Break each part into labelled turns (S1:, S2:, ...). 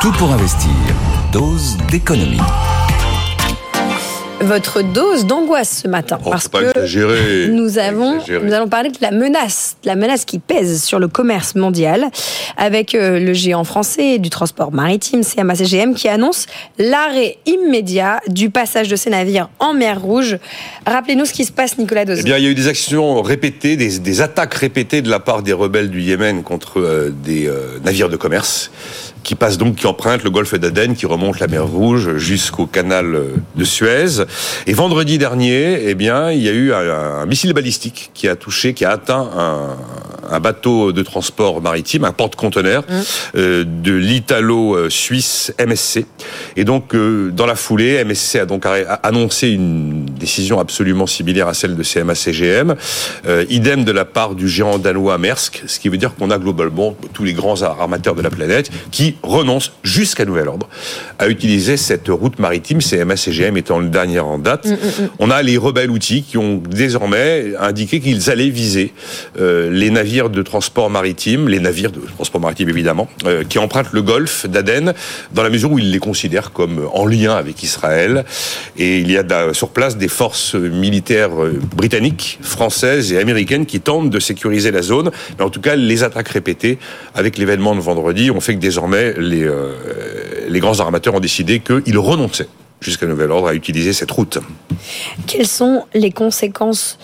S1: Tout pour investir. Dose d'économie
S2: votre dose d'angoisse ce matin
S3: Oh,
S2: parce que
S3: exagérer.
S2: nous avons
S3: exagérer.
S2: nous allons parler de la menace, de la menace qui pèse sur le commerce mondial avec euh, le géant français du transport maritime CMA CGM qui annonce l'arrêt immédiat du passage de ses navires en mer Rouge. Rappelez-nous ce qui se passe Nicolas Dose.
S3: Eh bien, il y a eu des actions répétées, des, des attaques répétées de la part des rebelles du Yémen contre euh, des euh, navires de commerce qui passent donc, qui empruntent le golfe d'Aden, qui remonte la mer Rouge jusqu'au canal euh, de Suez. Et vendredi dernier, eh bien, il y a eu un, un missile balistique qui a touché, qui a atteint un, un bateau de transport maritime, un porte-conteneur euh, de l'italo-suisse MSC. Et donc, euh, dans la foulée, MSC a donc annoncé une décision absolument similaire à celle de CMA-CGM. Euh, idem de la part du géant danois Maersk, ce qui veut dire qu'on a globalement tous les grands armateurs de la planète qui renoncent jusqu'à nouvel ordre à utiliser cette route maritime, CMA-CGM étant le dernier en date. On a les rebelles outils qui ont désormais indiqué qu'ils allaient viser euh, les navires de transport maritime, les navires de transport maritime évidemment, euh, qui empruntent le golfe d'Aden, dans la mesure où ils les considèrent comme en lien avec Israël. Et il y a sur place des forces militaires euh, britanniques, françaises et américaines qui tentent de sécuriser la zone. Mais en tout cas, les attaques répétées avec l'événement de vendredi ont fait que désormais les, euh, les grands armateurs ont décidé qu'ils renonçaient jusqu'à nouvel ordre à utiliser cette route.
S2: Quelles sont les conséquences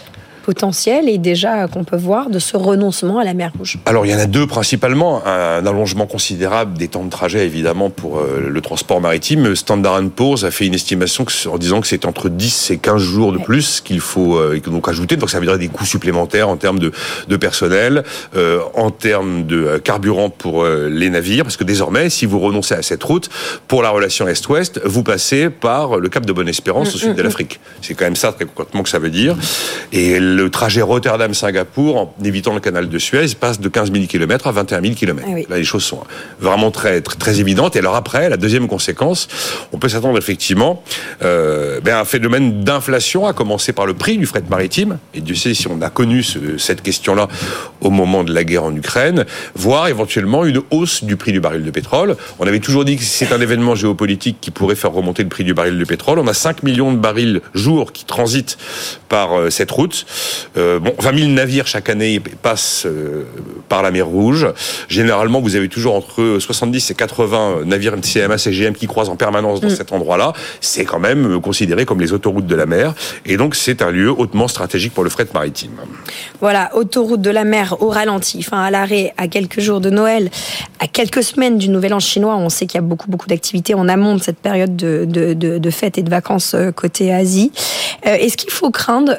S2: potentielles et déjà qu'on peut voir de ce renoncement à la mer Rouge
S3: Alors il y en a deux principalement, un allongement considérable des temps de trajet évidemment pour euh, le transport maritime. Standard Poor's a fait une estimation en disant que c'est entre 10 et 15 jours de plus qu'il faut euh, donc ajouter, donc ça veut dire des coûts supplémentaires en termes de, de personnel, euh, en termes de euh, carburant pour euh, les navires, parce que désormais si vous renoncez à cette route, pour la relation Est-Ouest, vous passez par le Cap de Bonne-Espérance au sud de l'Afrique. C'est quand même ça très concrètement que ça veut dire. Et le trajet Rotterdam-Singapour, en évitant le canal de Suez, passe de 15 000 km à 21 000 km.
S2: Ah oui.
S3: Là, les choses sont vraiment très, très, très évidentes. Et alors après, la deuxième conséquence, on peut s'attendre effectivement euh, ben, à un phénomène d'inflation, à commencer par le prix du fret maritime. Et Dieu sait si on a connu ce- cette question-là au moment de la guerre en Ukraine, voire éventuellement une hausse du prix du baril de pétrole. On avait toujours dit que c'est un événement géopolitique qui pourrait faire remonter le prix du baril de pétrole. On a 5 millions de barils jour qui transitent par euh, cette route. Euh, bon, 20 000 navires chaque année passent euh, par la mer Rouge. Généralement, vous avez toujours entre 70 et 80 navires CMA CGM qui croisent en permanence dans cet endroit-là. C'est quand même considéré comme les autoroutes de la mer. Et donc, c'est un lieu hautement stratégique pour le fret maritime.
S2: Voilà, autoroute de la mer au ralenti, enfin à l'arrêt, à quelques jours de Noël, à quelques semaines du Nouvel An chinois. On sait qu'il y a beaucoup, beaucoup d'activités en amont de cette période de, de, de, de fêtes et de vacances euh, côté Asie. Euh, Est-ce qu'il faut craindre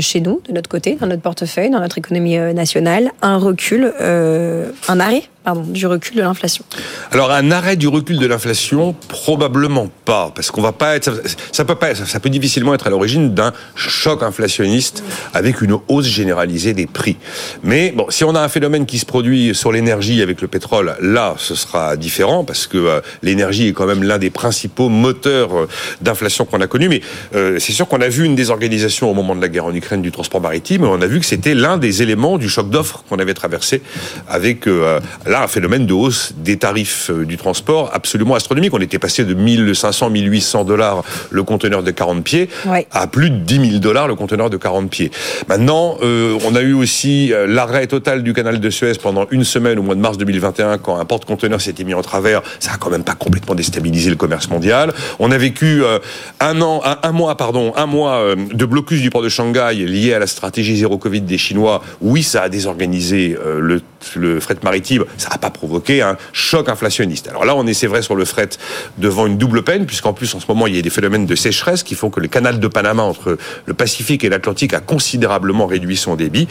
S2: chez nous, de notre côté, dans notre portefeuille, dans notre économie euh, nationale, un recul, euh, un arrêt pardon, du recul de l'inflation
S3: Alors un arrêt du recul de l'inflation, probablement pas, parce qu'on va pas être, ça, peut pas, ça, peut difficilement être à l'origine d'un choc inflationniste avec une hausse généralisée des prix. Mais bon, si on a un phénomène qui se produit sur l'énergie avec le pétrole, là, ce sera différent parce que euh, l'énergie est quand même l'un des principaux moteurs euh, d'inflation qu'on a connu. Mais euh, c'est sûr qu'on a vu une désorganisation au moment de la guerre en Ukraine du transport maritime. On a vu que c'était l'un des éléments du choc d'offres qu'on avait traversé avec euh, là un phénomène de hausse des tarifs euh, du transport absolument astronomique. On était passé de 1500, 1800 dollars le conteneur de 40 pieds
S2: Ouais.
S3: à plus de 10 000 dollars le conteneur de 40 pieds. Maintenant, euh, on a eu aussi euh, l'arrêt total du canal de Suez pendant une semaine au mois de mars 2021 quand un porte-conteneur s'était mis en travers. Ça a quand même pas complètement déstabilisé le commerce mondial. On a vécu euh, un an, un, un mois, pardon, un mois euh, de blocus du port de Shanghai lié à la stratégie zéro Covid des Chinois. Oui, ça a désorganisé le, le fret maritime. Ça n'a pas provoqué un choc inflationniste. Alors là, on est, c'est vrai, sur le fret devant une double peine, puisqu'en plus, en ce moment, il y a des phénomènes de sécheresse qui font que le canal de Panama entre le Pacifique et l'Atlantique a considérablement réduit son débit.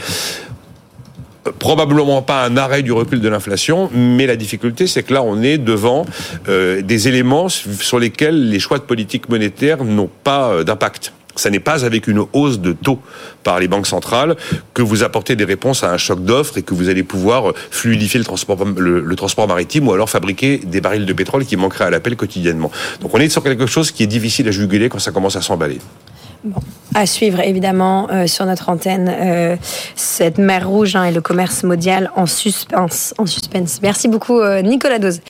S3: Euh, Probablement pas un arrêt du recul de l'inflation, mais la difficulté, c'est que là, on est devant euh, des éléments sur lesquels les choix de politique monétaire n'ont pas euh, d'impact. Ça n'est pas avec une hausse de taux par les banques centrales que vous apportez des réponses à un choc d'offres et que vous allez pouvoir fluidifier le transport, le, transport maritime ou alors fabriquer des barils de pétrole qui manqueraient à l'appel quotidiennement. Donc on est sur quelque chose qui est difficile à juguler quand ça commence à s'emballer.
S2: Bon. À suivre évidemment euh, sur notre antenne euh, cette mer rouge hein, et le commerce mondial en suspense. En. Merci beaucoup euh, Nicolas Dose.